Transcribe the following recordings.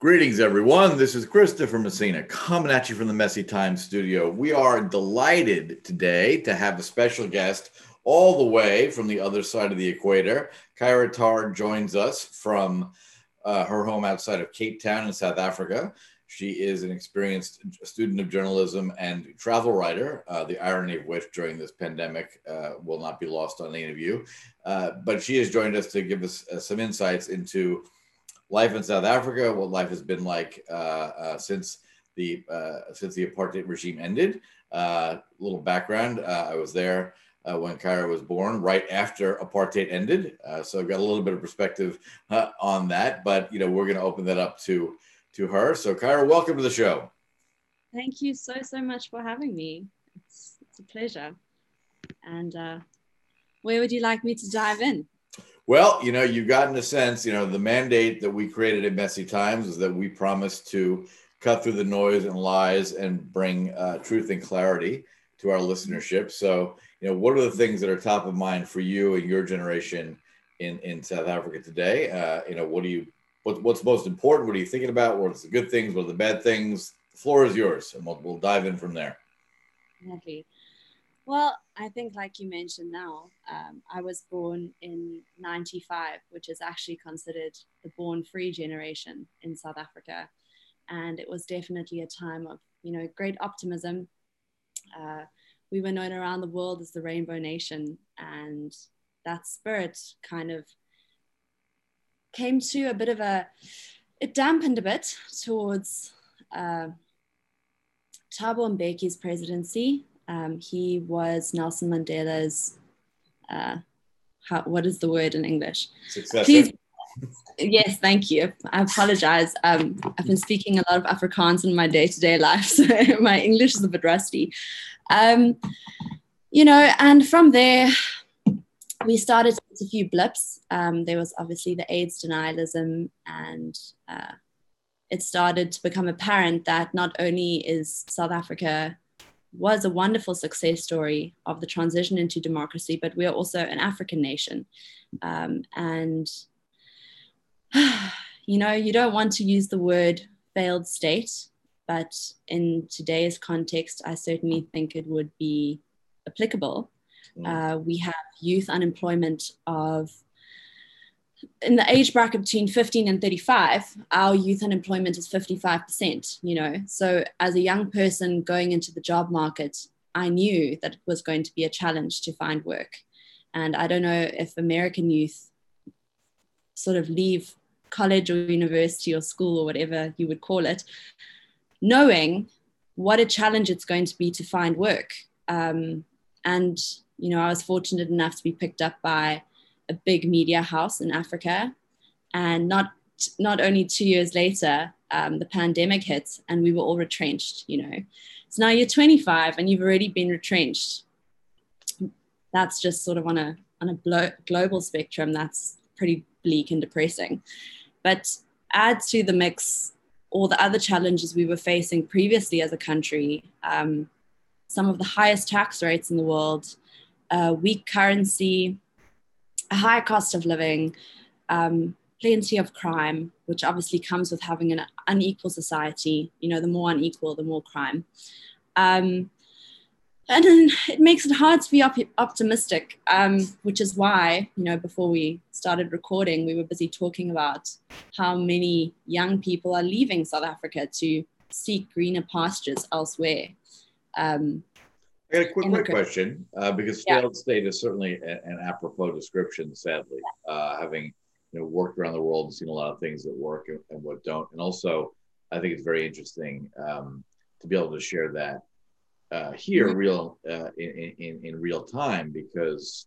Greetings, everyone. This is Christopher Messina coming at you from the Messy Times studio. We are delighted today to have a special guest all the way from the other side of the equator. Kyra Tar joins us from uh, her home outside of Cape Town in South Africa. She is an experienced student of journalism and travel writer, uh, the irony of which during this pandemic uh, will not be lost on any of you. Uh, but she has joined us to give us uh, some insights into life in South Africa, what life has been like uh, uh, since the since the apartheid regime ended. A little background: I was there uh, when Kyra was born, right after apartheid ended. Uh, so I've got a little bit of perspective uh, on that, but you know we're going to open that up to to her. So Kyra, welcome to the show. Thank you so so much for having me. It's it's a pleasure. And uh, where would you like me to dive in? Well, you know, you've gotten a sense. You know, the mandate that we created at Messy Times is that we promised to cut through the noise and lies and bring uh, truth and clarity to our listenership. So you know, what are the things that are top of mind for you and your generation in, in South Africa today? Uh, you know, what do you, what, what's most important? What are you thinking about? What's the good things? What are the bad things? The floor is yours, and we'll, we'll dive in from there. Okay. Well, I think, like you mentioned now, um, I was born in 95, which is actually considered the born free generation in South Africa. And it was definitely a time of, you know, great optimism. Uh, we were known around the world as the Rainbow Nation, and that spirit kind of came to a bit of a, it dampened a bit towards uh, Thabo Mbeki's presidency. Um, he was Nelson Mandela's, uh, how, what is the word in English? Successor. Please, yes, thank you. I apologize. Um, I've been speaking a lot of Afrikaans in my day to day life, so my English is a bit rusty. Um, you know, and from there, we started to a few blips. Um, there was obviously the AIDS denialism, and uh, it started to become apparent that not only is South Africa was a wonderful success story of the transition into democracy, but we are also an African nation. Um, and, you know, you don't want to use the word failed state but in today's context, I certainly think it would be applicable. Mm. Uh, we have youth unemployment of in the age bracket between 15 and 35 our youth unemployment is 55% you know so as a young person going into the job market i knew that it was going to be a challenge to find work and i don't know if american youth sort of leave college or university or school or whatever you would call it knowing what a challenge it's going to be to find work. Um, and, you know, I was fortunate enough to be picked up by a big media house in Africa. And not, not only two years later, um, the pandemic hit and we were all retrenched, you know. So now you're 25 and you've already been retrenched. That's just sort of on a, on a blo- global spectrum, that's pretty bleak and depressing. But add to the mix all the other challenges we were facing previously as a country, um, some of the highest tax rates in the world, uh, weak currency, a high cost of living, um, plenty of crime, which obviously comes with having an unequal society. You know, the more unequal, the more crime. Um, and it makes it hard to be op- optimistic, um, which is why, you know, before we started recording, we were busy talking about how many young people are leaving South Africa to seek greener pastures elsewhere. Um, I got a quick, quick question uh, because failed yeah. state is certainly a, an apropos description, sadly, uh, having you know worked around the world and seen a lot of things that work and, and what don't. And also, I think it's very interesting um, to be able to share that uh, here mm-hmm. real uh, in, in, in real time because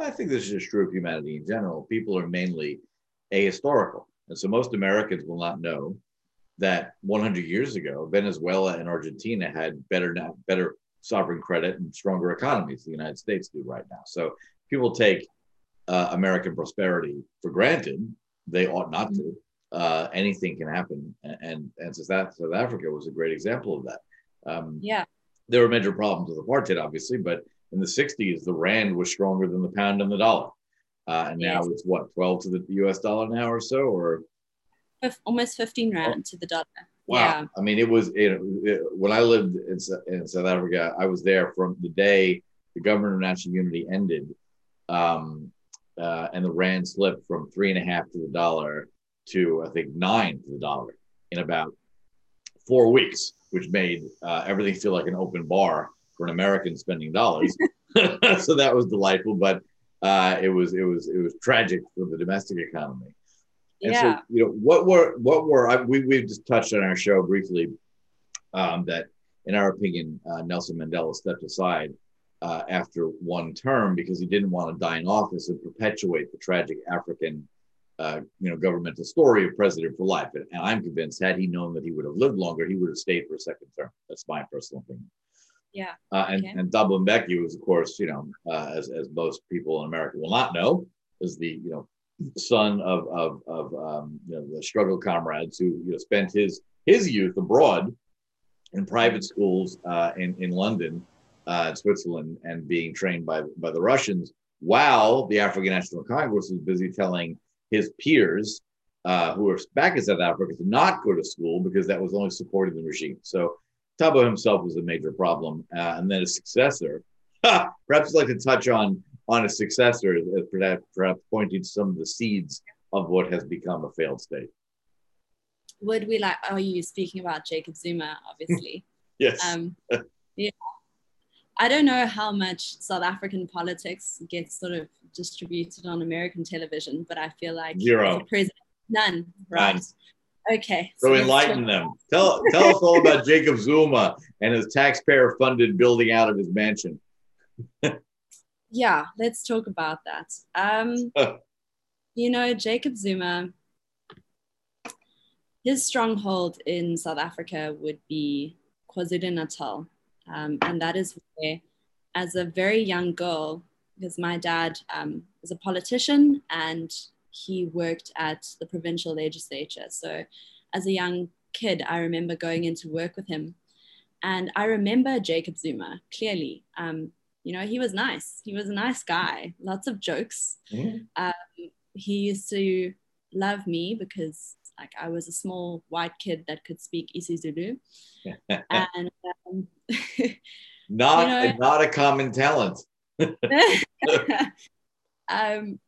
I think this is just true of humanity in general. People are mainly ahistorical. And so most Americans will not know that 100 years ago, Venezuela and Argentina had better, better sovereign credit and stronger economies the United States do right now. So people take uh, American prosperity for granted. They ought not to. Uh, anything can happen. And, and, and South, South Africa was a great example of that. Um, yeah there were major problems with apartheid, obviously, but in the 60s, the rand was stronger than the pound and the dollar. Uh, and now it's what, 12 to the US dollar now or so? Or almost 15 rand to the dollar. Wow. Yeah. I mean, it was it, it, when I lived in, in South Africa, I was there from the day the government of national unity ended. Um, uh, and the rand slipped from three and a half to the dollar to I think nine to the dollar in about four weeks, which made uh, everything feel like an open bar for an American spending dollars. so that was delightful, but uh, it was it was it was tragic for the domestic economy. And yeah. so, you know, what were what were I, we we've just touched on our show briefly um, that, in our opinion, uh, Nelson Mandela stepped aside uh, after one term because he didn't want to die in office and perpetuate the tragic African, uh, you know, governmental story of president for life. And, and, I'm convinced, had he known that he would have lived longer, he would have stayed for a second term. That's my personal opinion. Yeah. Uh, and okay. and Thabo Mbeki was, of course, you know, uh, as as most people in America will not know, is the you know son of of of um, you know, the struggle comrades who you know spent his his youth abroad in private schools uh, in in London, uh, Switzerland, and being trained by by the Russians, while the African National Congress was busy telling his peers uh, who were back in South Africa to not go to school because that was only supporting the regime. So Thabo himself was a major problem, uh, and then his successor. perhaps I'd like to touch on on a successor, as perhaps, perhaps pointing to some of the seeds of what has become a failed state. Would we like? Are you speaking about Jacob Zuma? Obviously. yes. Um, yeah. I don't know how much South African politics gets sort of distributed on American television, but I feel like zero president, none, right? None. Okay. So, so enlighten them. Tell tell us all about Jacob Zuma and his taxpayer-funded building out of his mansion. yeah, let's talk about that. Um, you know, Jacob Zuma, his stronghold in South Africa would be KwaZulu Natal. Um, and that is where, as a very young girl, because my dad um, was a politician and he worked at the provincial legislature. So, as a young kid, I remember going into work with him. And I remember Jacob Zuma clearly. Um, you know, he was nice. He was a nice guy, lots of jokes. Mm. Um, he used to love me because like I was a small white kid that could speak isiZulu. and um, not, you know, not a common talent. um,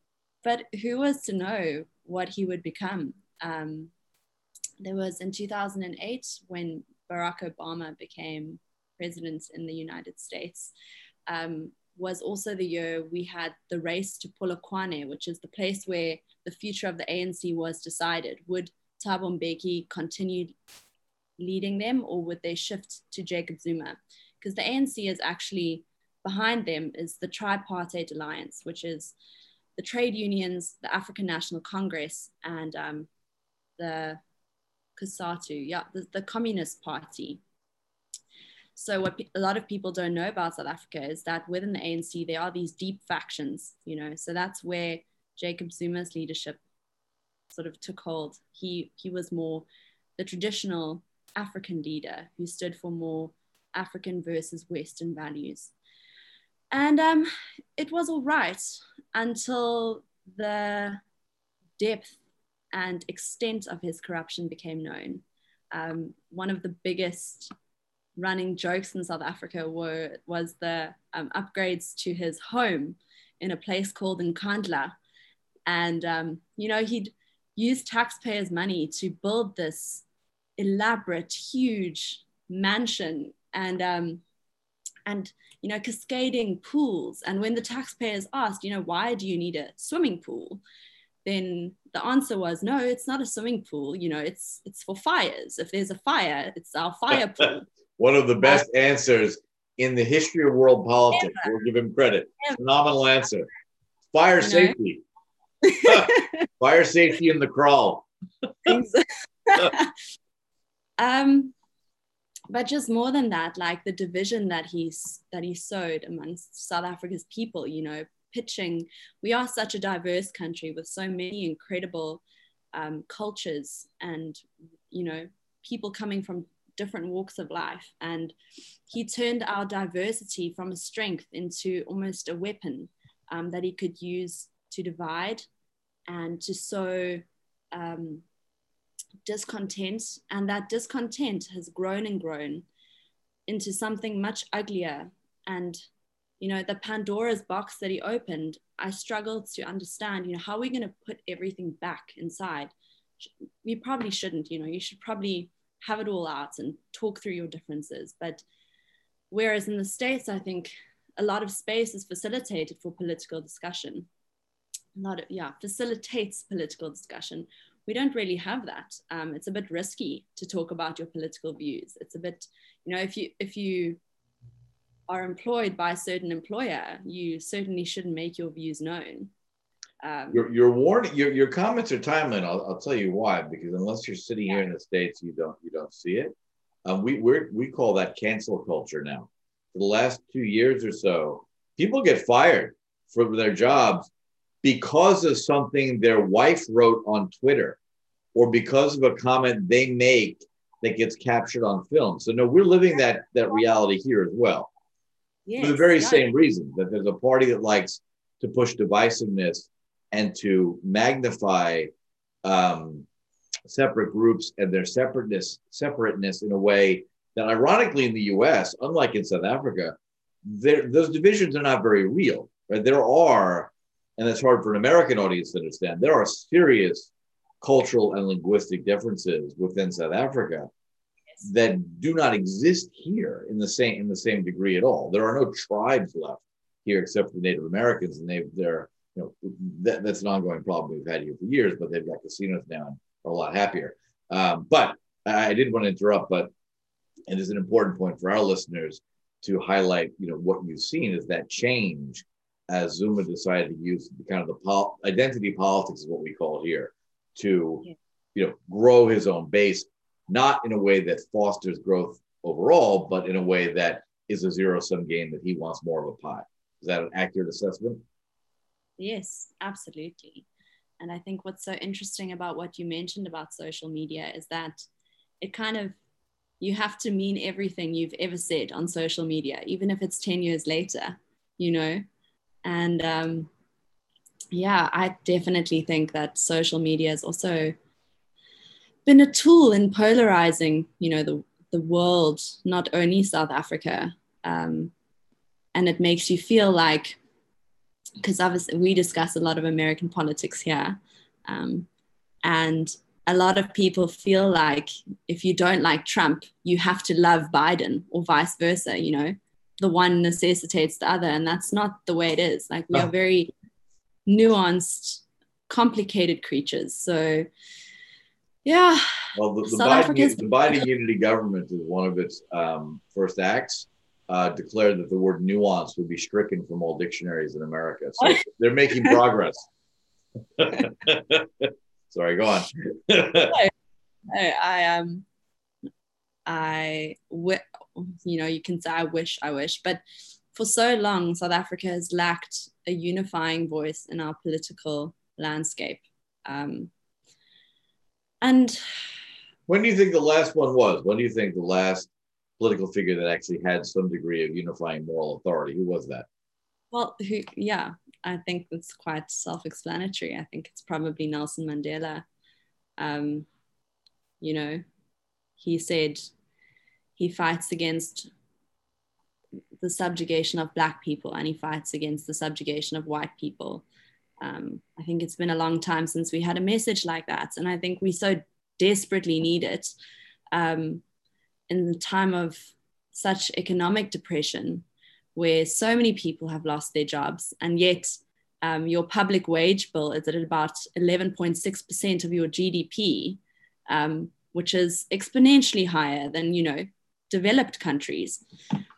but who was to know what he would become? Um, there was in 2008 when Barack Obama became president in the United States um, was also the year we had the race to Polokwane, which is the place where the future of the ANC was decided. Would Thabo Mbeki continue leading them or would they shift to Jacob Zuma? Because the ANC is actually behind them is the tripartite alliance, which is the trade unions, the African National Congress, and um, the COSATU, yeah, the, the Communist Party. So what a lot of people don't know about South Africa is that within the ANC there are these deep factions, you know. So that's where Jacob Zuma's leadership sort of took hold. He he was more the traditional African leader who stood for more African versus Western values. And um, it was all right until the depth and extent of his corruption became known. Um, one of the biggest running jokes in South Africa were was the um, upgrades to his home in a place called Nkandla, and um, you know he'd use taxpayers' money to build this elaborate, huge mansion and um, and you know cascading pools. And when the taxpayers asked, you know, why do you need a swimming pool? Then the answer was no, it's not a swimming pool. You know, it's it's for fires. If there's a fire, it's our fire pool one of the best answers in the history of world politics. We'll give him credit. Ever. Phenomenal answer. Fire safety. Fire safety in the crawl. um, but just more than that, like the division that he's that he sowed amongst South Africa's people, you know, pitching. We are such a diverse country with so many incredible um, cultures and you know people coming from different walks of life. And he turned our diversity from a strength into almost a weapon um, that he could use to divide and to sow, um, discontent, and that discontent has grown and grown into something much uglier. And, you know, the Pandora's box that he opened, I struggled to understand, you know, how are we going to put everything back inside? You probably shouldn't, you know, you should probably have it all out and talk through your differences. But whereas in the States, I think a lot of space is facilitated for political discussion. A lot of, yeah, facilitates political discussion. We don't really have that. Um, it's a bit risky to talk about your political views. It's a bit, you know, if you if you are employed by a certain employer, you certainly shouldn't make your views known. Um, your your warning, your, your comments are timely, and I'll, I'll tell you why. Because unless you're sitting yeah. here in the states, you don't you don't see it. Um, we we we call that cancel culture now for the last two years or so, people get fired from their jobs because of something their wife wrote on Twitter or because of a comment they make that gets captured on film. So no, we're living that that reality here as well. Yes, for the very same reason that there's a party that likes to push divisiveness and to magnify um, separate groups and their separateness separateness in a way that ironically in the US, unlike in South Africa, those divisions are not very real. Right? There are, and it's hard for an American audience to understand, there are serious cultural and linguistic differences within South Africa yes. that do not exist here in the same in the same degree at all. There are no tribes left here except for the Native Americans, and they they're you know that, that's an ongoing problem we've had here for years, but they've got casinos now and are a lot happier. Um, but I did want to interrupt, but and it's an important point for our listeners to highlight, you know, what you've seen is that change as Zuma decided to use the kind of the pol- identity politics is what we call it here to, yeah. you know, grow his own base, not in a way that fosters growth overall, but in a way that is a zero sum game that he wants more of a pie. Is that an accurate assessment? Yes, absolutely. And I think what's so interesting about what you mentioned about social media is that it kind of you have to mean everything you've ever said on social media, even if it's 10 years later, you know? And um, yeah, I definitely think that social media has also been a tool in polarizing, you know, the, the world, not only South Africa. Um, and it makes you feel like, because obviously we discuss a lot of American politics here. Um, and a lot of people feel like if you don't like Trump, you have to love Biden or vice versa, you know, the one necessitates the other. And that's not the way it is. Like we are very nuanced, complicated creatures. So, yeah. Well, the, the, Biden, the Biden, unity government is one of its um, first acts. Uh, declared that the word nuance would be stricken from all dictionaries in America. So they're making progress. Sorry, go on. I, I um, I you know, you can say I wish, I wish, but for so long, South Africa has lacked a unifying voice in our political landscape. Um, and when do you think the last one was? When do you think the last political figure that actually had some degree of unifying moral authority? Who was that? Well, who, yeah, I think it's quite self-explanatory. I think it's probably Nelson Mandela. Um, you know, he said he fights against the subjugation of black people and he fights against the subjugation of white people. Um, I think it's been a long time since we had a message like that, and I think we so desperately need it um, in the time of such economic depression where so many people have lost their jobs, and yet um, your public wage bill is at about 11.6% of your GDP, um, which is exponentially higher than you know developed countries.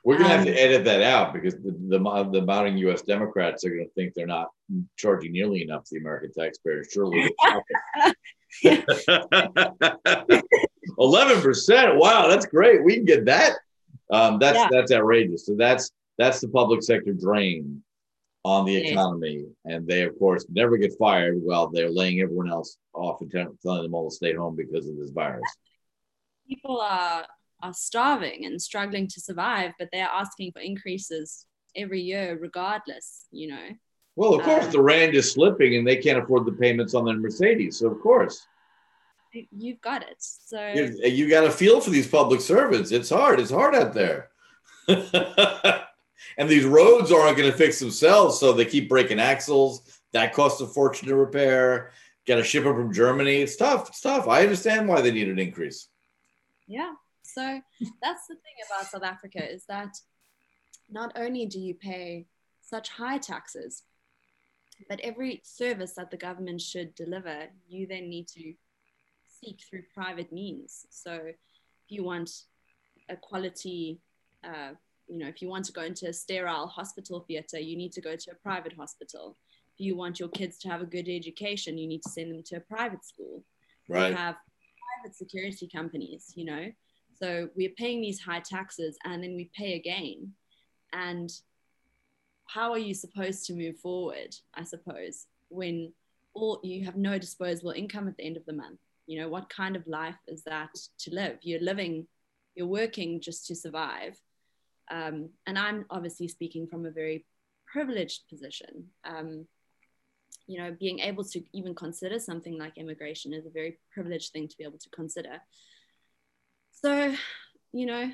We're going to have to um, edit that out because the, the, the mounting U.S. Democrats are going to think they're not charging nearly enough to the American taxpayer. Surely, eleven percent. Wow, that's great. We can get that. Um, that's yeah. that's outrageous. So that's that's the public sector drain on the economy. And they, of course, never get fired while they're laying everyone else off and telling them all to stay home because of this virus. People are, are starving and struggling to survive, but they're asking for increases every year, regardless, you know. Well, of course, um, the rand is slipping and they can't afford the payments on their Mercedes. So, of course. You've got it. So you got to feel for these public servants. It's hard. It's hard out there. and these roads aren't going to fix themselves, so they keep breaking axles. That costs a fortune to repair. Got to ship them from Germany. It's tough. It's tough. I understand why they need an increase. Yeah. So that's the thing about South Africa is that not only do you pay such high taxes, but every service that the government should deliver, you then need to seek through private means. So if you want a quality, uh, you know, if you want to go into a sterile hospital theatre, you need to go to a private hospital. If you want your kids to have a good education, you need to send them to a private school. Right. We have private security companies, you know. So we're paying these high taxes and then we pay again. And how are you supposed to move forward, I suppose, when all you have no disposable income at the end of the month? You know, what kind of life is that to live? You're living, you're working just to survive. Um, and I'm obviously speaking from a very privileged position. Um, you know, being able to even consider something like immigration is a very privileged thing to be able to consider. So, you know,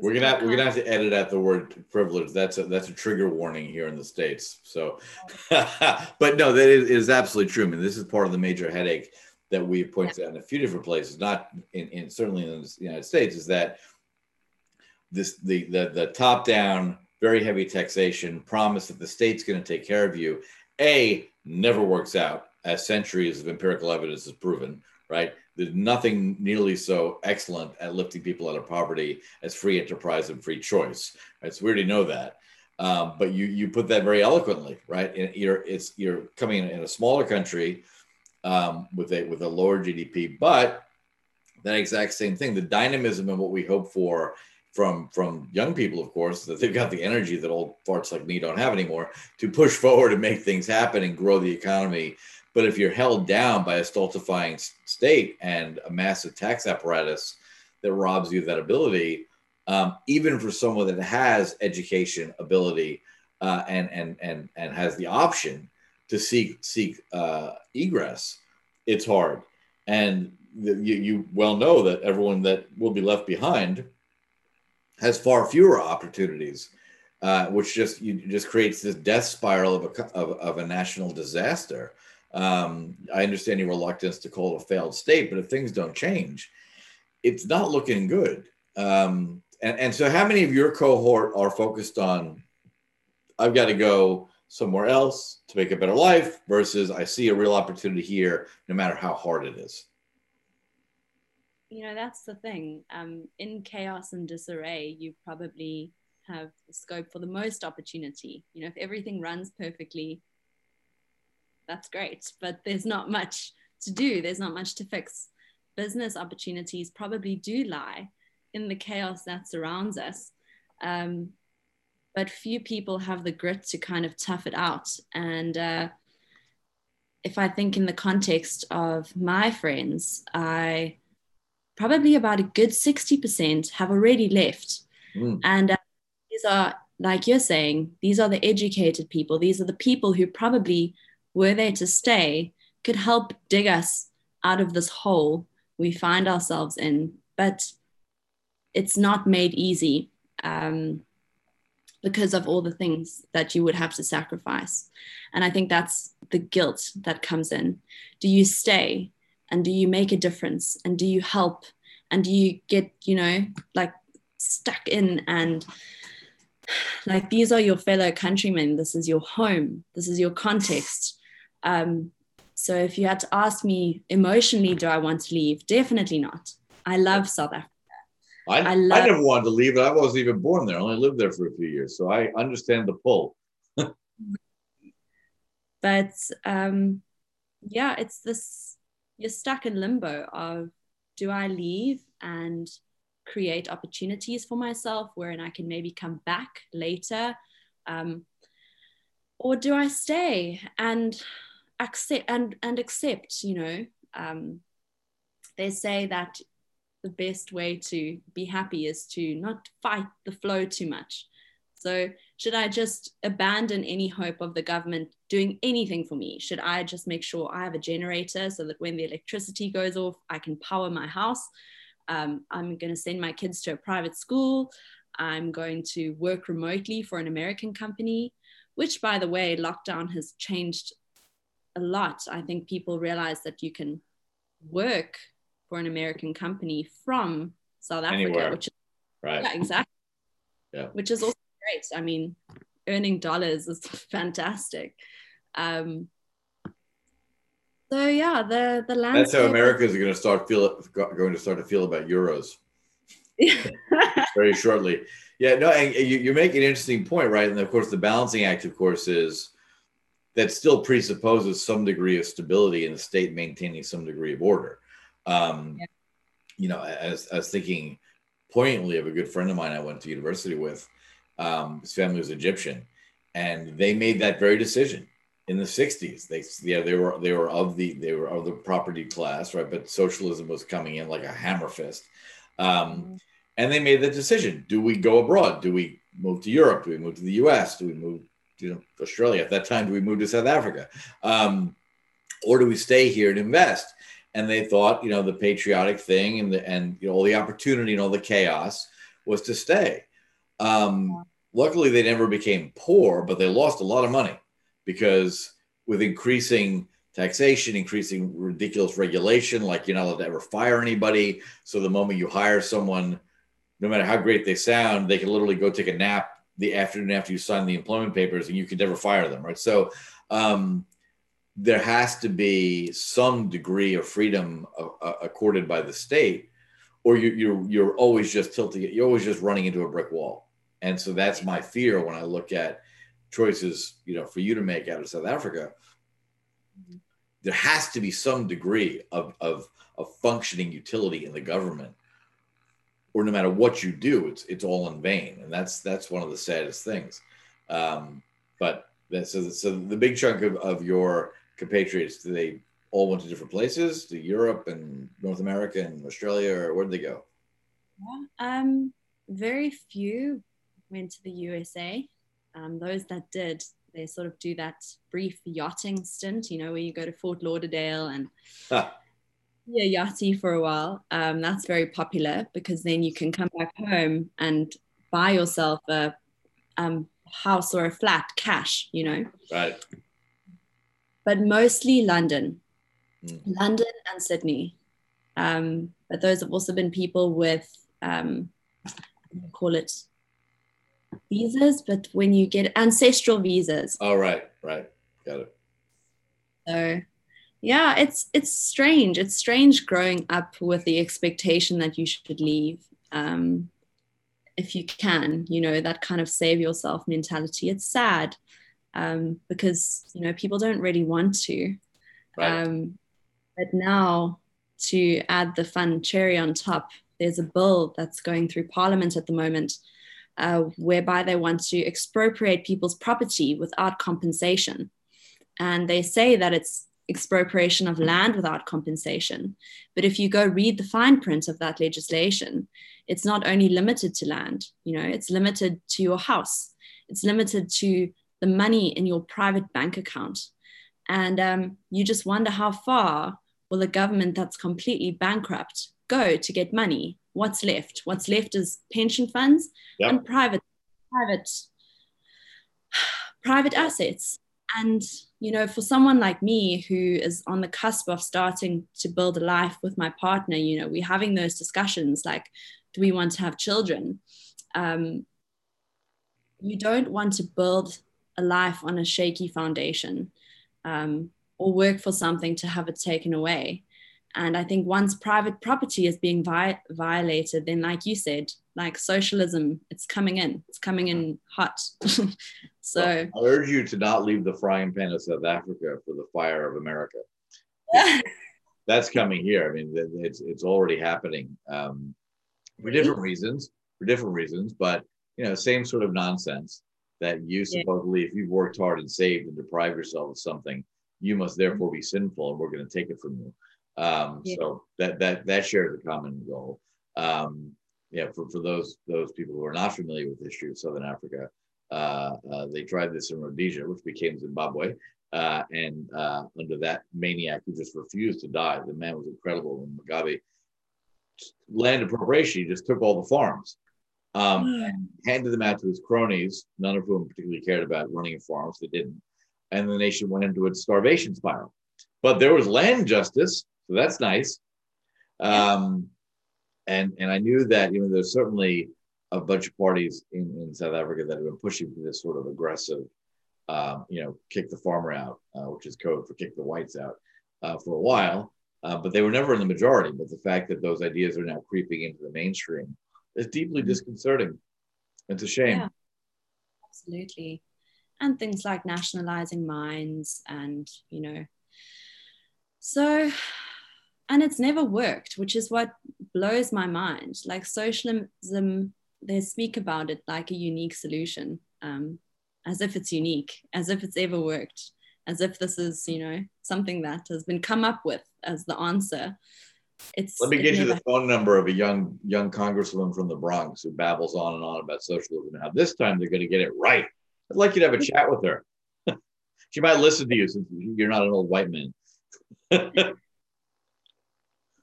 we're gonna we're gonna have to edit out the word privilege. That's a that's a trigger warning here in the states. So, but no, that is, is absolutely true. I mean, this is part of the major headache that we've pointed yeah. out in a few different places, not in, in certainly in the United States, is that this the the, the top down very heavy taxation promise that the state's going to take care of you a never works out as centuries of empirical evidence has proven right? There's nothing nearly so excellent at lifting people out of poverty as free enterprise and free choice right? So we already know that. Um, but you you put that very eloquently right? And you're it's you're coming in a smaller country um, with a with a lower gdp but that exact same thing the dynamism and what we hope for from from young people, of course, that they've got the energy that old farts like me don't have anymore to push forward and make things happen and grow the economy. But if you're held down by a stultifying state and a massive tax apparatus that robs you of that ability, um, even for someone that has education ability uh, and and and and has the option to seek seek uh, egress, it's hard. And the, you, you well know that everyone that will be left behind has far fewer opportunities, uh, which just you just creates this death spiral of a of, of a national disaster. Um, I understand your reluctance to call it a failed state, but if things don't change, it's not looking good. Um, and, and so, how many of your cohort are focused on? I've got to go somewhere else to make a better life versus I see a real opportunity here, no matter how hard it is. You know that's the thing. Um, in chaos and disarray you probably have scope for the most opportunity. You know if everything runs perfectly that's great but there's not much to do. There's not much to fix. Business opportunities probably do lie in the chaos that surrounds us. Um, but few people have the grit to kind of tough it out and uh, if i think in the context of my friends i probably about a good 60% have already left. Mm. And uh, these are, like you're saying, these are the educated people. These are the people who probably were there to stay, could help dig us out of this hole we find ourselves in. But it's not made easy um, because of all the things that you would have to sacrifice. And I think that's the guilt that comes in. Do you stay? and do you make a difference and do you help and do you get you know like stuck in and like these are your fellow countrymen this is your home this is your context um, so if you had to ask me emotionally do i want to leave definitely not i love south africa I, I, love- I never wanted to leave but i wasn't even born there. I only lived there for a few years so i understand the pull. But um, yeah it's this you're stuck in limbo of do I leave and create opportunities for myself wherein I can maybe come back later? Um, or do I stay and accept and, and accept, you know, um, they say that the best way to be happy is to not fight the flow too much. So, should I just abandon any hope of the government doing anything for me? Should I just make sure I have a generator so that when the electricity goes off, I can power my house? Um, I'm going to send my kids to a private school. I'm going to work remotely for an American company, which, by the way, lockdown has changed a lot. I think people realize that you can work for an American company from South Africa, Anywhere. which is Right. yeah, exactly. Yeah. Which is also great. I mean, earning dollars is fantastic. Um, so yeah, the the landscape. That's how Americans are going to start feel going to start to feel about euros very shortly. Yeah, no, and you, you make an interesting point, right? And of course, the balancing act, of course, is that still presupposes some degree of stability in the state maintaining some degree of order. Um, Yeah. You know, as I was thinking poignantly of a good friend of mine I went to university with. Um, his family was Egyptian, and they made that very decision in the 60s. They yeah they were they were of the they were of the property class, right? But socialism was coming in like a hammer fist. Um, and they made the decision do we go abroad do we move to europe do we move to the us do we move to australia at that time do we move to south africa um, or do we stay here and invest and they thought you know the patriotic thing and the and you know all the opportunity and all the chaos was to stay um, luckily they never became poor but they lost a lot of money because with increasing taxation, increasing ridiculous regulation, like you're not allowed to ever fire anybody. So the moment you hire someone, no matter how great they sound, they can literally go take a nap the afternoon after you sign the employment papers, and you can never fire them, right? So um, there has to be some degree of freedom uh, uh, accorded by the state, or you, you're you're always just tilting it. You're always just running into a brick wall, and so that's my fear when I look at choices, you know, for you to make out of South Africa. There has to be some degree of, of, of functioning utility in the government or no matter what you do it's it's all in vain. And that's that's one of the saddest things. Um, but that's so, so the big chunk of, of your compatriots they all went to different places to europe and north america and australia or where did they go Yeah, um, very few went to the USA. Um, those that did, they sort of do that brief yachting stint, you know, where you go to Fort Lauderdale and Ah. be a yachty for a while. Um, that's very popular because then you can come back home and buy yourself a um, house or a flat cash, you know. right But mostly London, Mm. London and Sydney. Um, but those have also been people with, um, call it visas, but when you get ancestral visas. all right right got it So yeah, it's it's strange. It's strange growing up with the expectation that you should leave. Um, if you can, you know, that kind of save yourself mentality. It's sad um, because you know people don't really want to. right Um, but now, to add the fun cherry on top, there's a bill that's going through Parliament at the moment uh, whereby they want to expropriate people's property without compensation. And they say that it's expropriation of land without compensation. But if you go read the fine print of that legislation, it's not only limited to land, you know, it's limited to your house, it's limited to the money in your private bank account. And um, you just wonder how far will a government that's completely bankrupt go to get money? What's left? What's left is pension funds Yep. and private, private, private assets. And you know, for someone like me who is on the cusp of starting to build a life with my partner, you know, we're having those discussions like, do we want to have children? Um, you don't want to build a life on a shaky foundation um, or work for something to have it taken away. And I think once private property is being vi- violated, then, like you said, like socialism, it's coming in, it's coming in hot. so, I urge you to not leave the frying pan of South Africa for the fire of America. That's coming here. I mean, it's it's already happening um, for different reasons. For different reasons, but you know, same sort of nonsense that you Yeah. supposedly, if you've worked hard and saved and deprived yourself of something, you must therefore be sinful, and we're going to take it from you. Um, Yeah. So that that that shares a common goal. Um, yeah, for, for those those people who are not familiar with the history of Southern Africa, Uh, uh, they tried this in Rhodesia, which became Zimbabwe. Uh, and uh, under that maniac who just refused to die, the man was incredible. And Mugabe land appropriation, he just took all the farms, um, mm. handed them out to his cronies, none of whom particularly cared about running a farm, so they didn't. And the nation went into a starvation spiral. But there was land justice, so that's nice. Um, and and I knew that you know there's certainly a bunch of parties in, in South Africa that have been pushing for this sort of aggressive, um, you know, kick the farmer out, uh, which is code for kick the whites out, uh, for a while. Uh, but they were never in the majority. But the fact that those ideas are now creeping into the mainstream is deeply disconcerting. It's a shame. Yeah, absolutely. And things like nationalizing mines and, you know, so, and it's never worked, which is what blows my mind. Like socialism, they speak about it like a unique solution, um, as if it's unique, as if it's ever worked, as if this is, you know, something that has been come up with as the answer. It's, Let me get you the phone number of a young young congresswoman from the Bronx who babbles on and on about socialism. Now this time they're going to get it right. I'd like you to have a chat with her. she might listen to you since you're not an old white man.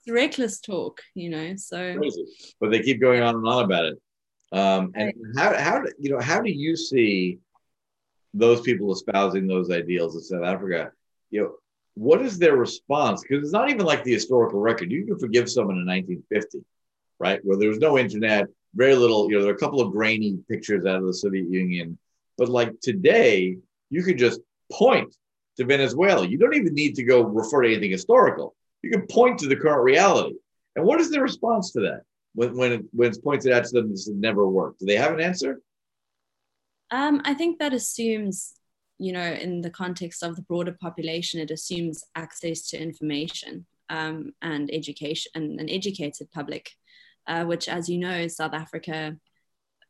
It's reckless talk, you know. So, Crazy. but they keep going on and on about it. Um, and how how you know how do you see those people espousing those ideals in South Africa? You know, what is their response? Because it's not even like the historical record. You can forgive someone in 1950, right, where there was no internet, very little. You know, there are a couple of grainy pictures out of the Soviet Union, but like today, you could just point to Venezuela. You don't even need to go refer to anything historical. You can point to the current reality. And what is the response to that when, when, it, when it's pointed out to them this has never worked? Do they have an answer? Um, I think that assumes, you know, in the context of the broader population, it assumes access to information um, and education and an educated public, uh, which, as you know, South Africa,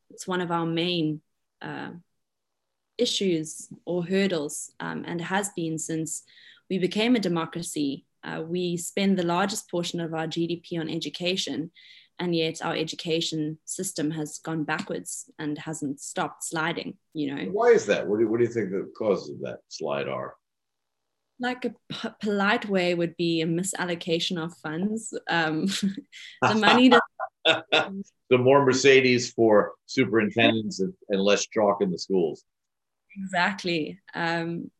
it's one of our main uh, issues or hurdles um, and has been since we became a democracy. Uh, we spend the largest portion of our GDP on education, and yet our education system has gone backwards and hasn't stopped sliding. You know, why is that? What do, what do you think the causes of that slide are? Like a p- polite way would be a misallocation of funds. Um, the money that the more Mercedes for superintendents and, and less chalk in the schools. Exactly. Um,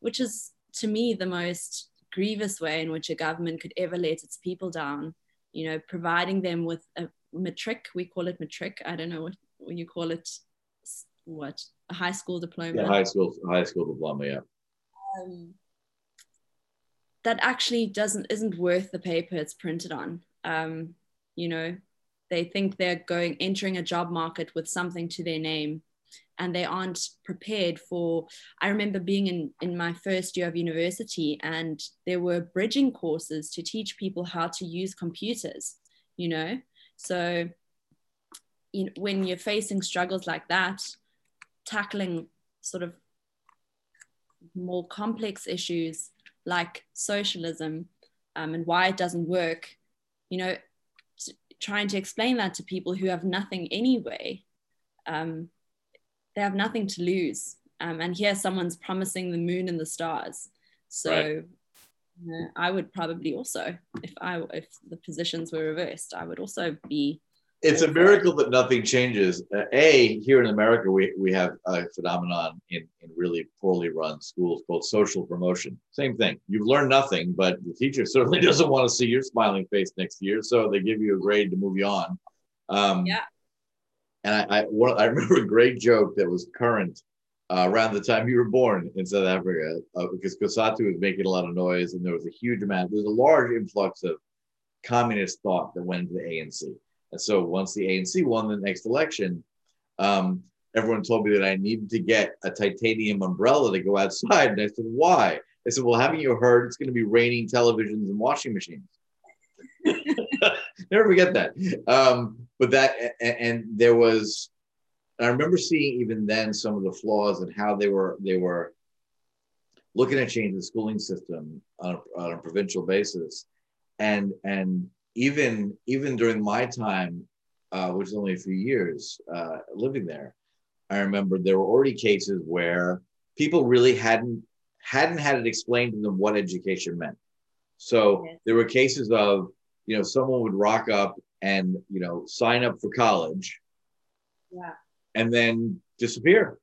which is, to me, the most grievous way in which a government could ever let its people down. You know, providing them with a matric, we call it matric. I don't know what when you call it, what a high school diploma. Yeah, high school, high school diploma. Yeah. Um, that actually doesn't isn't worth the paper it's printed on. Um, you know, they think they're going entering a job market with something to their name and they aren't prepared for i remember being in in my first year of university and there were bridging courses to teach people how to use computers you know? So you know, when you're facing struggles like that tackling sort of more complex issues like socialism um, and why it doesn't work you know trying to explain that to people who have nothing anyway um, they have nothing to lose. Um, and here someone's promising the moon and the stars. So right. uh, I would probably also, if I if the positions were reversed, I would also be. It's a miracle that nothing changes. Uh, a here in America, we, we have a phenomenon in, in really poorly run schools called social promotion. Same thing. You've learned nothing, but the teacher certainly doesn't want to see your smiling face next year, so they give you a grade to move you on. Um, yeah and I, I, one, I remember a great joke that was current uh, around the time you were born in South Africa, uh, because COSATU was making a lot of noise, and there was a huge amount. There was a large influx of communist thought that went into the ANC. And so once the ANC won the next election, um, everyone told me that I needed to get a titanium umbrella to go outside. And I said, why? They said, well, haven't you heard it's going to be raining televisions and washing machines? Never forget that. Um, but that, and, and there was, I remember seeing even then some of the flaws and how they were they were looking at changing the schooling system on a, on a provincial basis, and and even even during my time, uh, which is only a few years uh, living there, I remember there were already cases where people really hadn't hadn't had it explained to them what education meant. So there were cases of, you know, someone would rock up and, you know, sign up for college. Yeah. And then disappear.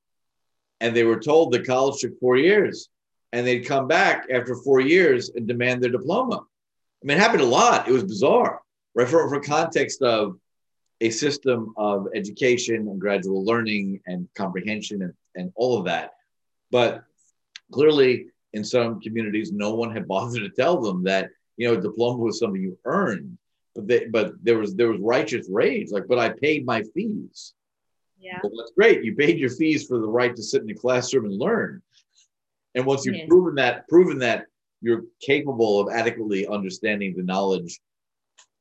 And they were told the college took four years and they'd come back after four years and demand their diploma. I mean, it happened a lot. It was bizarre, right? For, for context of a system of education and gradual learning and comprehension and, and all of that. But clearly, in some communities, no one had bothered to tell them that you know diploma was something you earned. But they, but there was there was righteous rage, like, but I paid my fees. Yeah, well, that's great. You paid your fees for the right to sit in the classroom and learn. And once you've proven that, proven that you're capable of adequately understanding the knowledge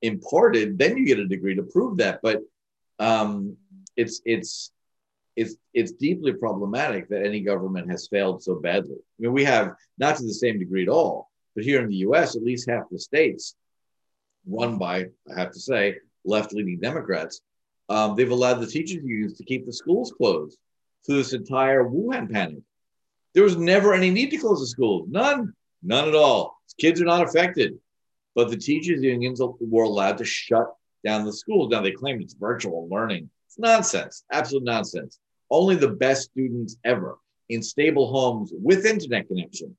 imparted, then you get a degree to prove that. But um, it's it's it's it's deeply problematic that any government has failed so badly. I mean, we have not to the same degree at all, but here in the U.S., at least half the states, run by I have to say left-leaning Democrats, um, they've allowed the teachers unions to keep the schools closed through this entire Wuhan panic. There was never any need to close the schools. None. None at all. Kids are not affected. But the teachers unions were allowed to shut down the schools. Now they claim it's virtual learning. It's nonsense. Absolute nonsense. Only the best students ever in stable homes with internet connection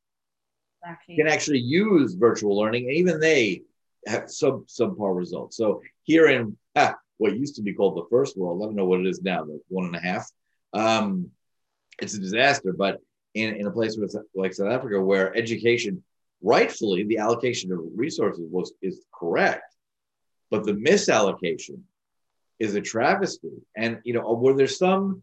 exactly. can actually use virtual learning. And even they have sub subpar results. So here in ah, what used to be called the first world, I don't know what it is now, like one and a half. Um, it's a disaster. But in, in a place like South Africa where education, rightfully, the allocation of resources was is correct, but the misallocation is a travesty. And you know, were there some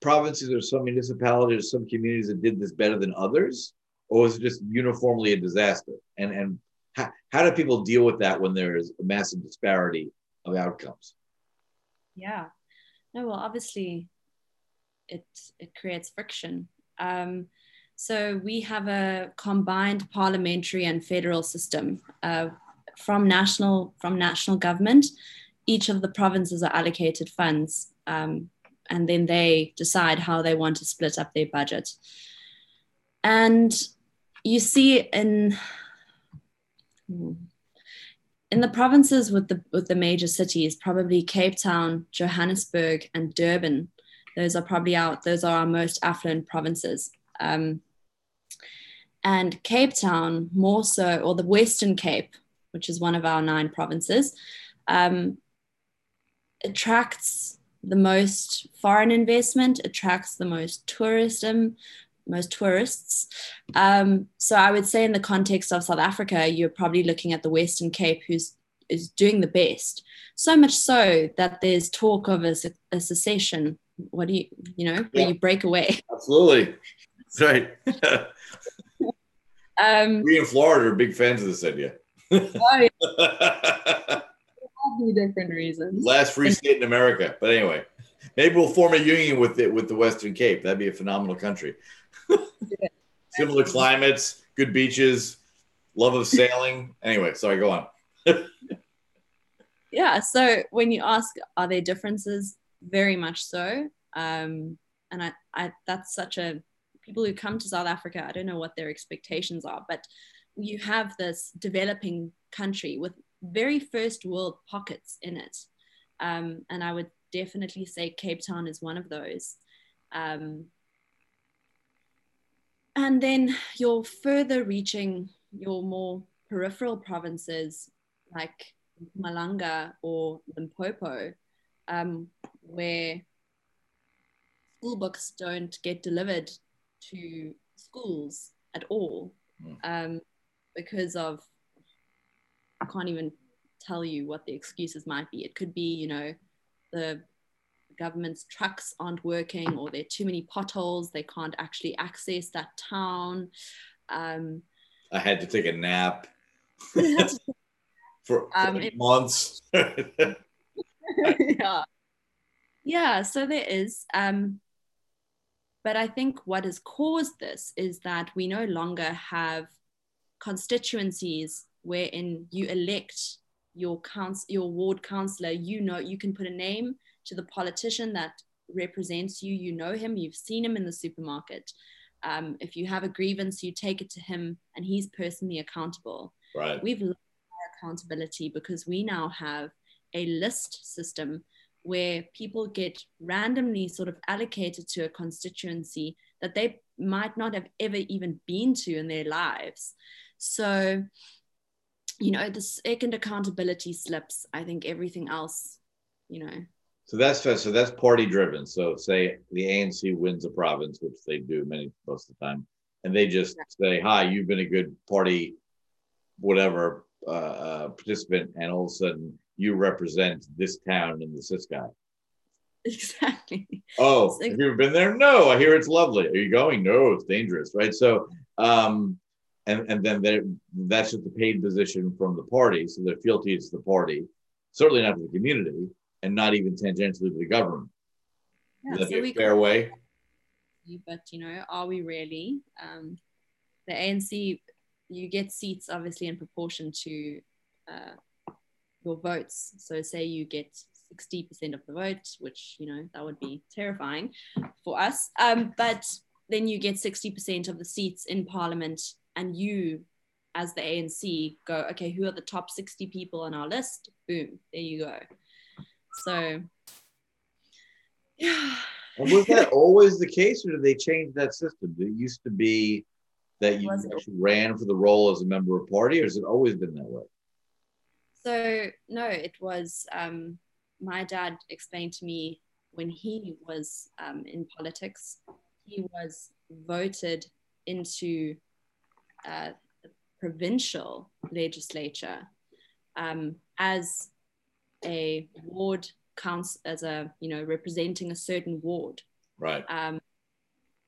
provinces or some municipalities or some communities that did this better than others, or was it just uniformly a disaster? And and how, how do people deal with that when there is a massive disparity of outcomes? Yeah, no, well, obviously, it it creates friction um, so we have a combined parliamentary and federal system uh, from national from national government. Each of the provinces are allocated funds, um, and then they decide how they want to split up their budget. And you see in in the provinces with the with the major cities, probably Cape Town, Johannesburg, and Durban those are probably our those are our most affluent provinces. Um, and Cape Town, more so, or the Western Cape, which is one of our nine provinces, um, attracts the most foreign investment, attracts the most tourism, most tourists. Um, so I would say, in the context of South Africa, you're probably looking at the Western Cape, who's is doing the best. So much so that there's talk of a, a secession what do you you know where yeah. you break away absolutely that's right um we in florida are big fans of this idea oh, yeah. different reasons last free state in america but anyway maybe we'll form a union with it with the western cape. That'd be a phenomenal country. Similar climates good beaches love of sailing. Anyway sorry go on. Yeah so when you ask are there differences? Very much so. Um, and I, I, that's such a people who come to South Africa. I don't know what their expectations are, but you have this developing country with very first world pockets in it, um, and I would definitely say Cape Town is one of those. Um, and then your further reaching, your more peripheral provinces like Mpumalanga or Limpopo, um, where school books don't get delivered to schools at all mm. um, because of I can't even tell you what the excuses might be. It could be, you know, the government's trucks aren't working or there are too many potholes, they can't actually access that town. Um, I had to take a nap for, for um, months. yeah. Yeah, so there is. Um, but I think what has caused this is that we no longer have constituencies wherein you elect your council, your ward councillor. You know, you can put a name to the politician that represents you. You know him, you've seen him in the supermarket. Um, if you have a grievance, you take it to him and he's personally accountable. Right. We've lost accountability because we now have a list system where people get randomly sort of allocated to a constituency that they might not have ever even been to in their lives. So, you know, the second accountability slips, I think everything else, you know. So that's so that's party driven. So say the ANC wins a province, which they do many most of the time, and they just say, "Hi, you've been a good party, whatever uh, uh, participant," and all of a sudden you represent this town and the guy. Exactly. Oh, have you ever been there? No, I hear it's lovely. Are you going? No, it's dangerous, right? So, um, and and then that's just the paid position from the party, so their fealty is to the party, certainly not to the community, and not even tangentially to the government. Yeah, so we fair way. But you know, are we really? Um, the ANC, you get seats obviously in proportion to uh, your votes. So say you get 60% of the vote, which, you know, that would be terrifying for us. Um, but then you get 60% of the seats in parliament, and you, as the ANC, go, okay, who are the top 60 people on our list? Boom, there you go. So, yeah. And was that always the case, or did they change that system? It used to be that you ran for the role as a member of party, or has it always been that way? So no, it was um, my dad explained to me when he was um, in politics, he was voted into uh, provincial legislature um, as a ward council, as a you know representing a certain ward. Right. Um,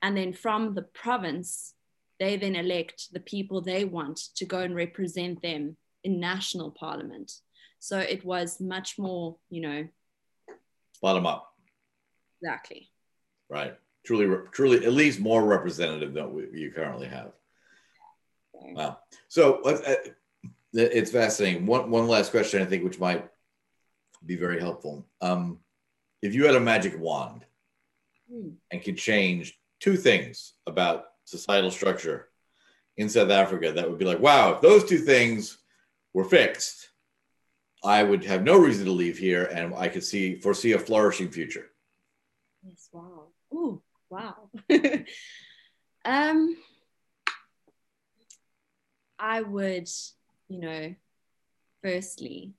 and then from the province, they then elect the people they want to go and represent them in national parliament. So it was much more, you know, bottom up. Exactly. Right. Truly, truly, at least more representative than we, you currently have. Wow. So uh, it's fascinating. One one last question, I think, which might be very helpful. Um, if you had a magic wand hmm. and could change two things about societal structure in South Africa, that would be like, wow, if those two things were fixed, I would have no reason to leave here, and I could see foresee a flourishing future. Yes. Wow. Ooh. Wow. um, I would, you know, firstly,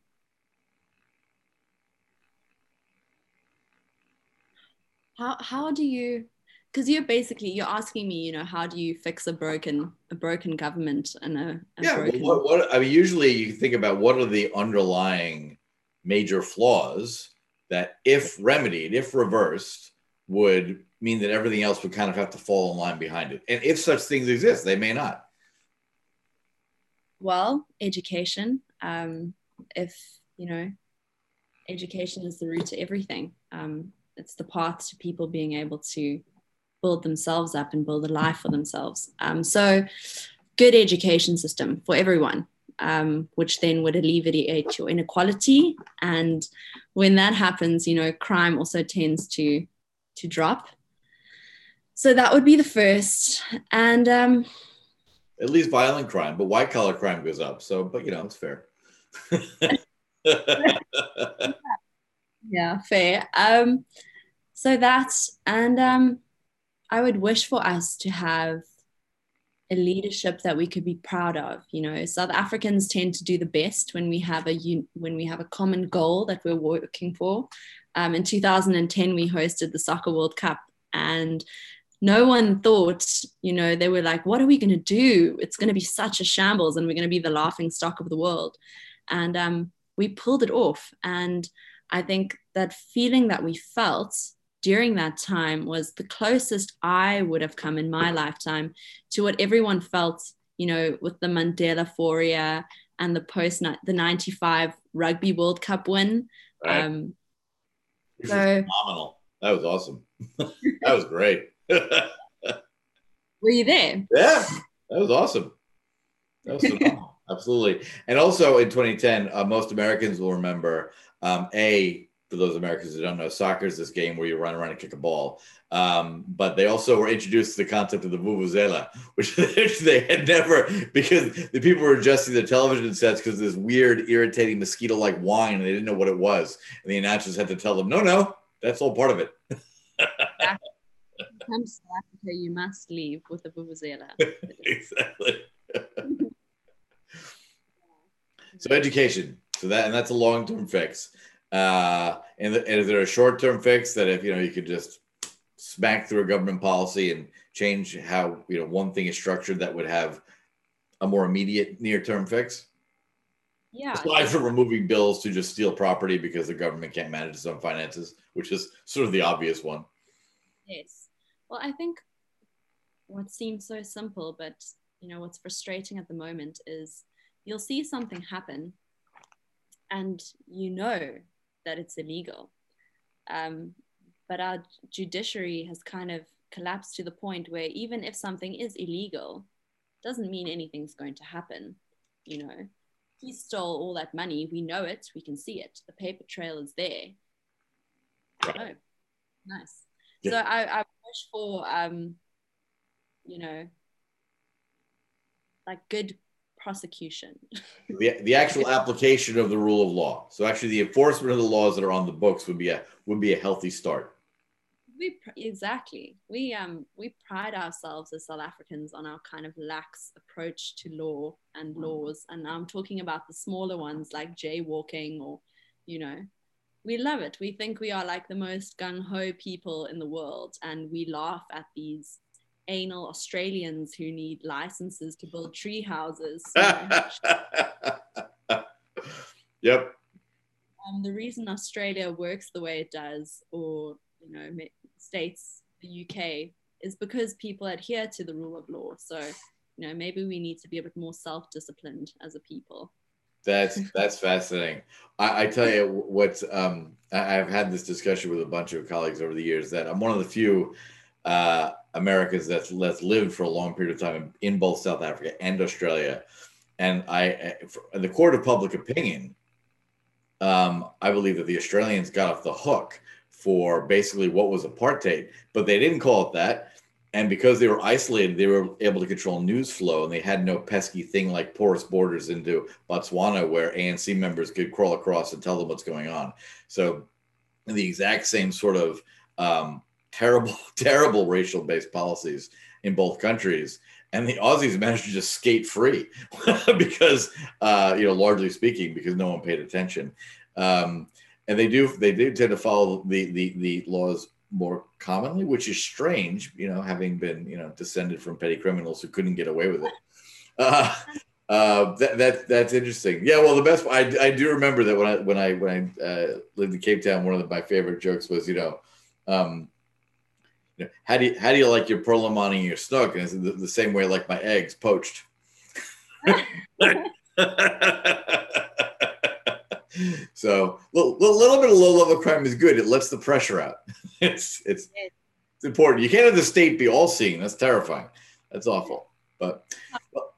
how how do you because you're basically you're asking me you know how do you fix a broken a broken government and a, a yeah broken... what, what, i mean usually you think about what are the underlying major flaws that if remedied if reversed would mean that everything else would kind of have to fall in line behind it. And if such things exist they may not well education um, if you know education is the root to everything um, it's the path to people being able to build themselves up and build a life for themselves. Um, so, good education system for everyone, um, which then would alleviate your inequality. And when that happens, you know, crime also tends to to drop. So that would be the first. And um, at least violent crime, but white collar crime goes up. So, but you know, it's fair. yeah, fair. Um, so that's and um, I would wish for us to have a leadership that we could be proud of. You know, South Africans tend to do the best when we have a when we have a common goal that we're working for. Um, in 2010, we hosted the Soccer World Cup, and no one thought, you know, they were like, "What are we going to do? It's going to be such a shambles, and we're going to be the laughing stock of the world." And um, we pulled it off, and I think that feeling that we felt during that time was the closest I would have come in my lifetime to what everyone felt, you know, with the Mandela Foria and the post the 95 Rugby World Cup win. Right. Um, so, phenomenal. That was awesome. that was great. Were you there? Yeah, that was awesome. That was. Absolutely. And also in 2010, uh, most Americans will remember um, A, for those Americans who don't know, soccer is this game where you run around and kick a ball. Um, but they also were introduced to the concept of the vuvuzela, which they had never because the people were adjusting their television sets because this weird, irritating mosquito-like whine, and they didn't know what it was. And the announcers had to tell them, "No, no, that's all part of it." Come to Africa, you must leave with the vuvuzela. exactly. so education. So that and that's a long-term fix. Uh, and, and is there a short-term fix that if you know you could just smack through a government policy and change how you know one thing is structured that would have a more immediate near-term fix? Yeah. Aside from removing bills to just steal property because the government can't manage its own finances, which is sort of the obvious one. Yes. Well, I think what seems so simple, but you know what's frustrating at the moment is you'll see something happen, and you know that it's illegal. Um, but our judiciary has kind of collapsed to the point where even if something is illegal, doesn't mean anything's going to happen. You know, he stole all that money. We know it. We can see it. The paper trail is there. Oh, nice. Yeah. So I, I for um, you know, like good prosecution. the, the actual application of the rule of law. So actually, the enforcement of the laws that are on the books would be a would be a healthy start. We exactly we um we pride ourselves as South Africans on our kind of lax approach to law and laws, and I'm talking about the smaller ones like jaywalking or, you know, we love it. We think we are like the most gung ho people in the world, and we laugh at these anal Australians who need licenses to build tree houses. yep. Um, the reason Australia works the way it does, or you know, states the UK, is because people adhere to the rule of law. So, you know, maybe we need to be a bit more self-disciplined as a people. That's that's fascinating. I, I tell you what, um, I, have had this discussion with a bunch of colleagues over the years that I'm one of the few uh, Americans that's, that's lived for a long period of time in both South Africa and Australia. And I, in the court of public opinion, um, I believe that the Australians got off the hook for basically what was apartheid, but they didn't call it that. And because they were isolated, they were able to control news flow, and they had no pesky thing like porous borders into Botswana, where ANC members could crawl across and tell them what's going on. So, the exact same sort of um, terrible, terrible racial based policies in both countries. And the Aussies managed to just skate free because, uh, you know, largely speaking, because no one paid attention. Um, and they do, they do tend to follow the, the, the laws more commonly, which is strange, you know, having been, you know, descended from petty criminals who couldn't get away with it. Uh, uh, that, that that's interesting. Yeah, well, the best I, I do remember that when I when I when I uh, lived in Cape Town, one of the, my favorite jokes was, you know, um, you know, how do you how do you like your abalone and your snook? And it's the, the same way I like my eggs poached. so a little, little, bit of low level crime is good. It lets the pressure out. it's it's it's important. You can't have the state be all seeing. That's terrifying. That's awful. But well,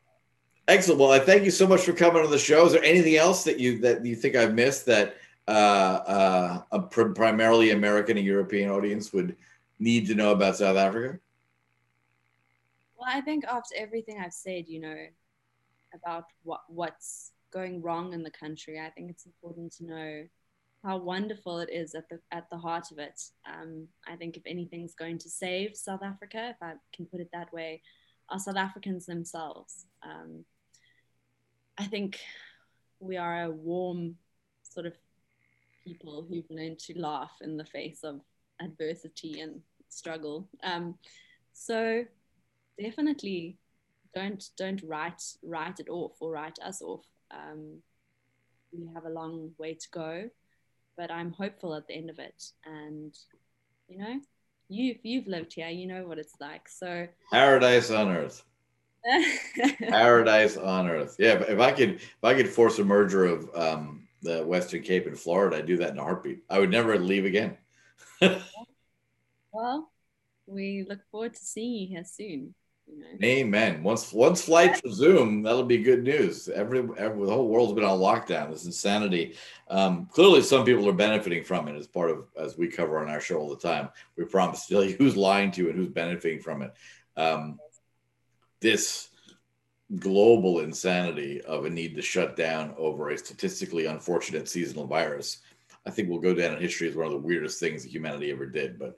excellent. Well, I thank you so much for coming on the show. Is there anything else that you that you think I've missed that uh, uh, a pr- primarily American and European audience would need to know about South Africa? Well, I think after everything I've said, you know, about what what's going wrong in the country, I think it's important to know how wonderful it is at the at the heart of it. Um, I think if anything's going to save South Africa, if I can put it that way, are South Africans themselves. Um, I think we are a warm sort of people who've learned to laugh in the face of adversity and struggle. Um, so definitely don't don't write write it off or write us off. Um, we have a long way to go, but I'm hopeful at the end of it. And you know, you you've lived here, you know what it's like. So paradise on earth. paradise on earth. Yeah, if I could if I could force a merger of um, the Western Cape and Florida, I'd do that in a heartbeat. I would never leave again. Well, we look forward to seeing you here soon. Amen. Once once flights resume, that'll be good news. Every, every the whole world's been on lockdown. This insanity. Um, clearly, some people are benefiting from it as part of as we cover on our show all the time. We promise to tell you who's lying to you and who's benefiting from it. Um, this global insanity of a need to shut down over a statistically unfortunate seasonal virus, I think will go down in history as one of the weirdest things that humanity ever did. But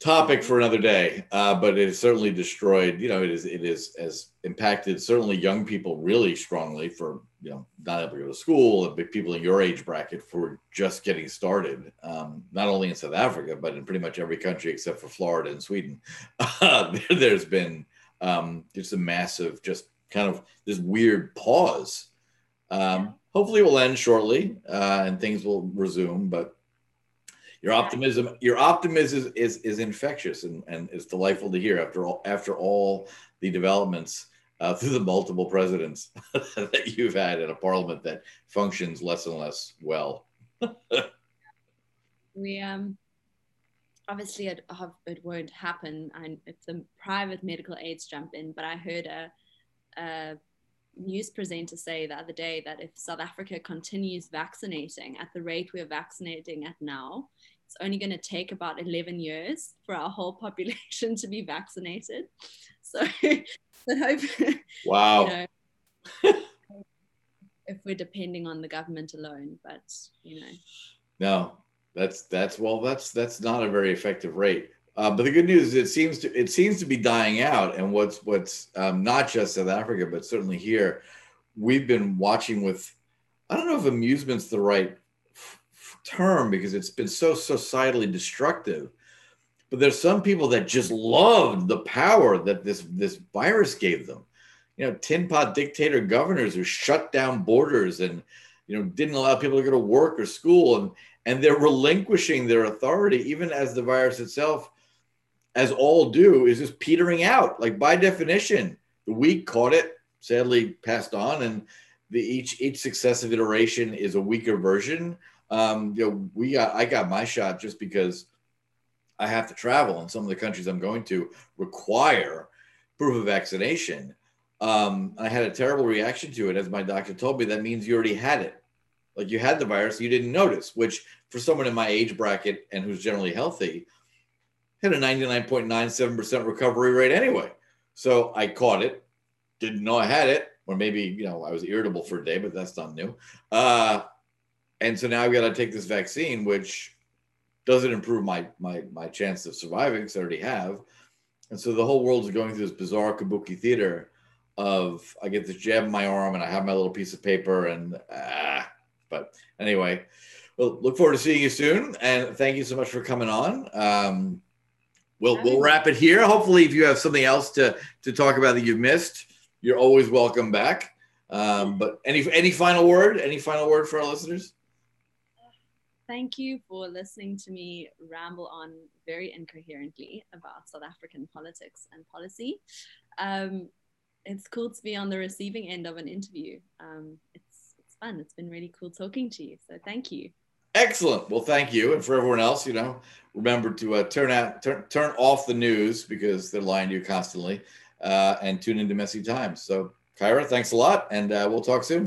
topic for another day. Uh, but it has certainly destroyed. You know, it is it is has impacted certainly young people really strongly for you know not able to go to school. And people in your age bracket for just getting started. Um, not only in South Africa, but in pretty much every country except for Florida and Sweden. Uh, there's been um, just a massive, just kind of this weird pause. Um, hopefully, it will end shortly uh, and things will resume. But your optimism, your optimism is is infectious and, and it's delightful to hear after all after all the developments uh, through the multiple presidents that you've had in a parliament that functions less and less well. we um obviously it, it won't happen and if the private medical aids jump in but i heard a, a news presenter say the other day that if south africa continues vaccinating at the rate we're vaccinating at now it's only going to take about 11 years for our whole population to be vaccinated. So i hope wow. you know, if we're depending on the government alone but you know. No that's that's well, that's that's not a very effective rate. Uh, but the good news is it seems to it seems to be dying out. And what's what's um, not just South Africa, but certainly here, we've been watching with. I don't know if amusement's the right f- term because it's been so societally destructive. But there's some people that just loved the power that this this virus gave them. You know, tin pot dictator governors who shut down borders and you know didn't allow people to go to work or school and and they're relinquishing their authority even as the virus itself as all do is just petering out. Like by definition the weak caught it sadly passed on and the each each successive iteration is a weaker version. Um you know we got i got my shot just because i have to travel and some of the countries i'm going to require proof of vaccination. Um i had a terrible reaction to it as my doctor told me that means you already had it. Like you had the virus, you didn't notice, which for someone in my age bracket and who's generally healthy, had a 99.97% recovery rate anyway. So I caught it, didn't know I had it, or maybe, you know, I was irritable for a day, but that's not new. Uh, and so now I've got to take this vaccine, which doesn't improve my my my chance of surviving because I already have. And so the whole world is going through this bizarre kabuki theater of I get this jab in my arm and I have my little piece of paper and ah, but anyway, well, look forward to seeing you soon, and thank you so much for coming on. Um, we'll we'll wrap it here. Hopefully, if you have something else to to talk about that you've missed, you're always welcome back. Um, but any any final word? Any final word for our listeners? Thank you for listening to me ramble on very incoherently about South African politics and policy. Um, it's cool to be on the receiving end of an interview. Um, fun. It's been really cool talking to you. So thank you. Excellent. Well, thank you. And for everyone else, you know, remember to uh, turn out, turn, turn off the news because they're lying to you constantly uh, and tune into messy times. So, Kyra, thanks a lot. And uh, we'll talk soon.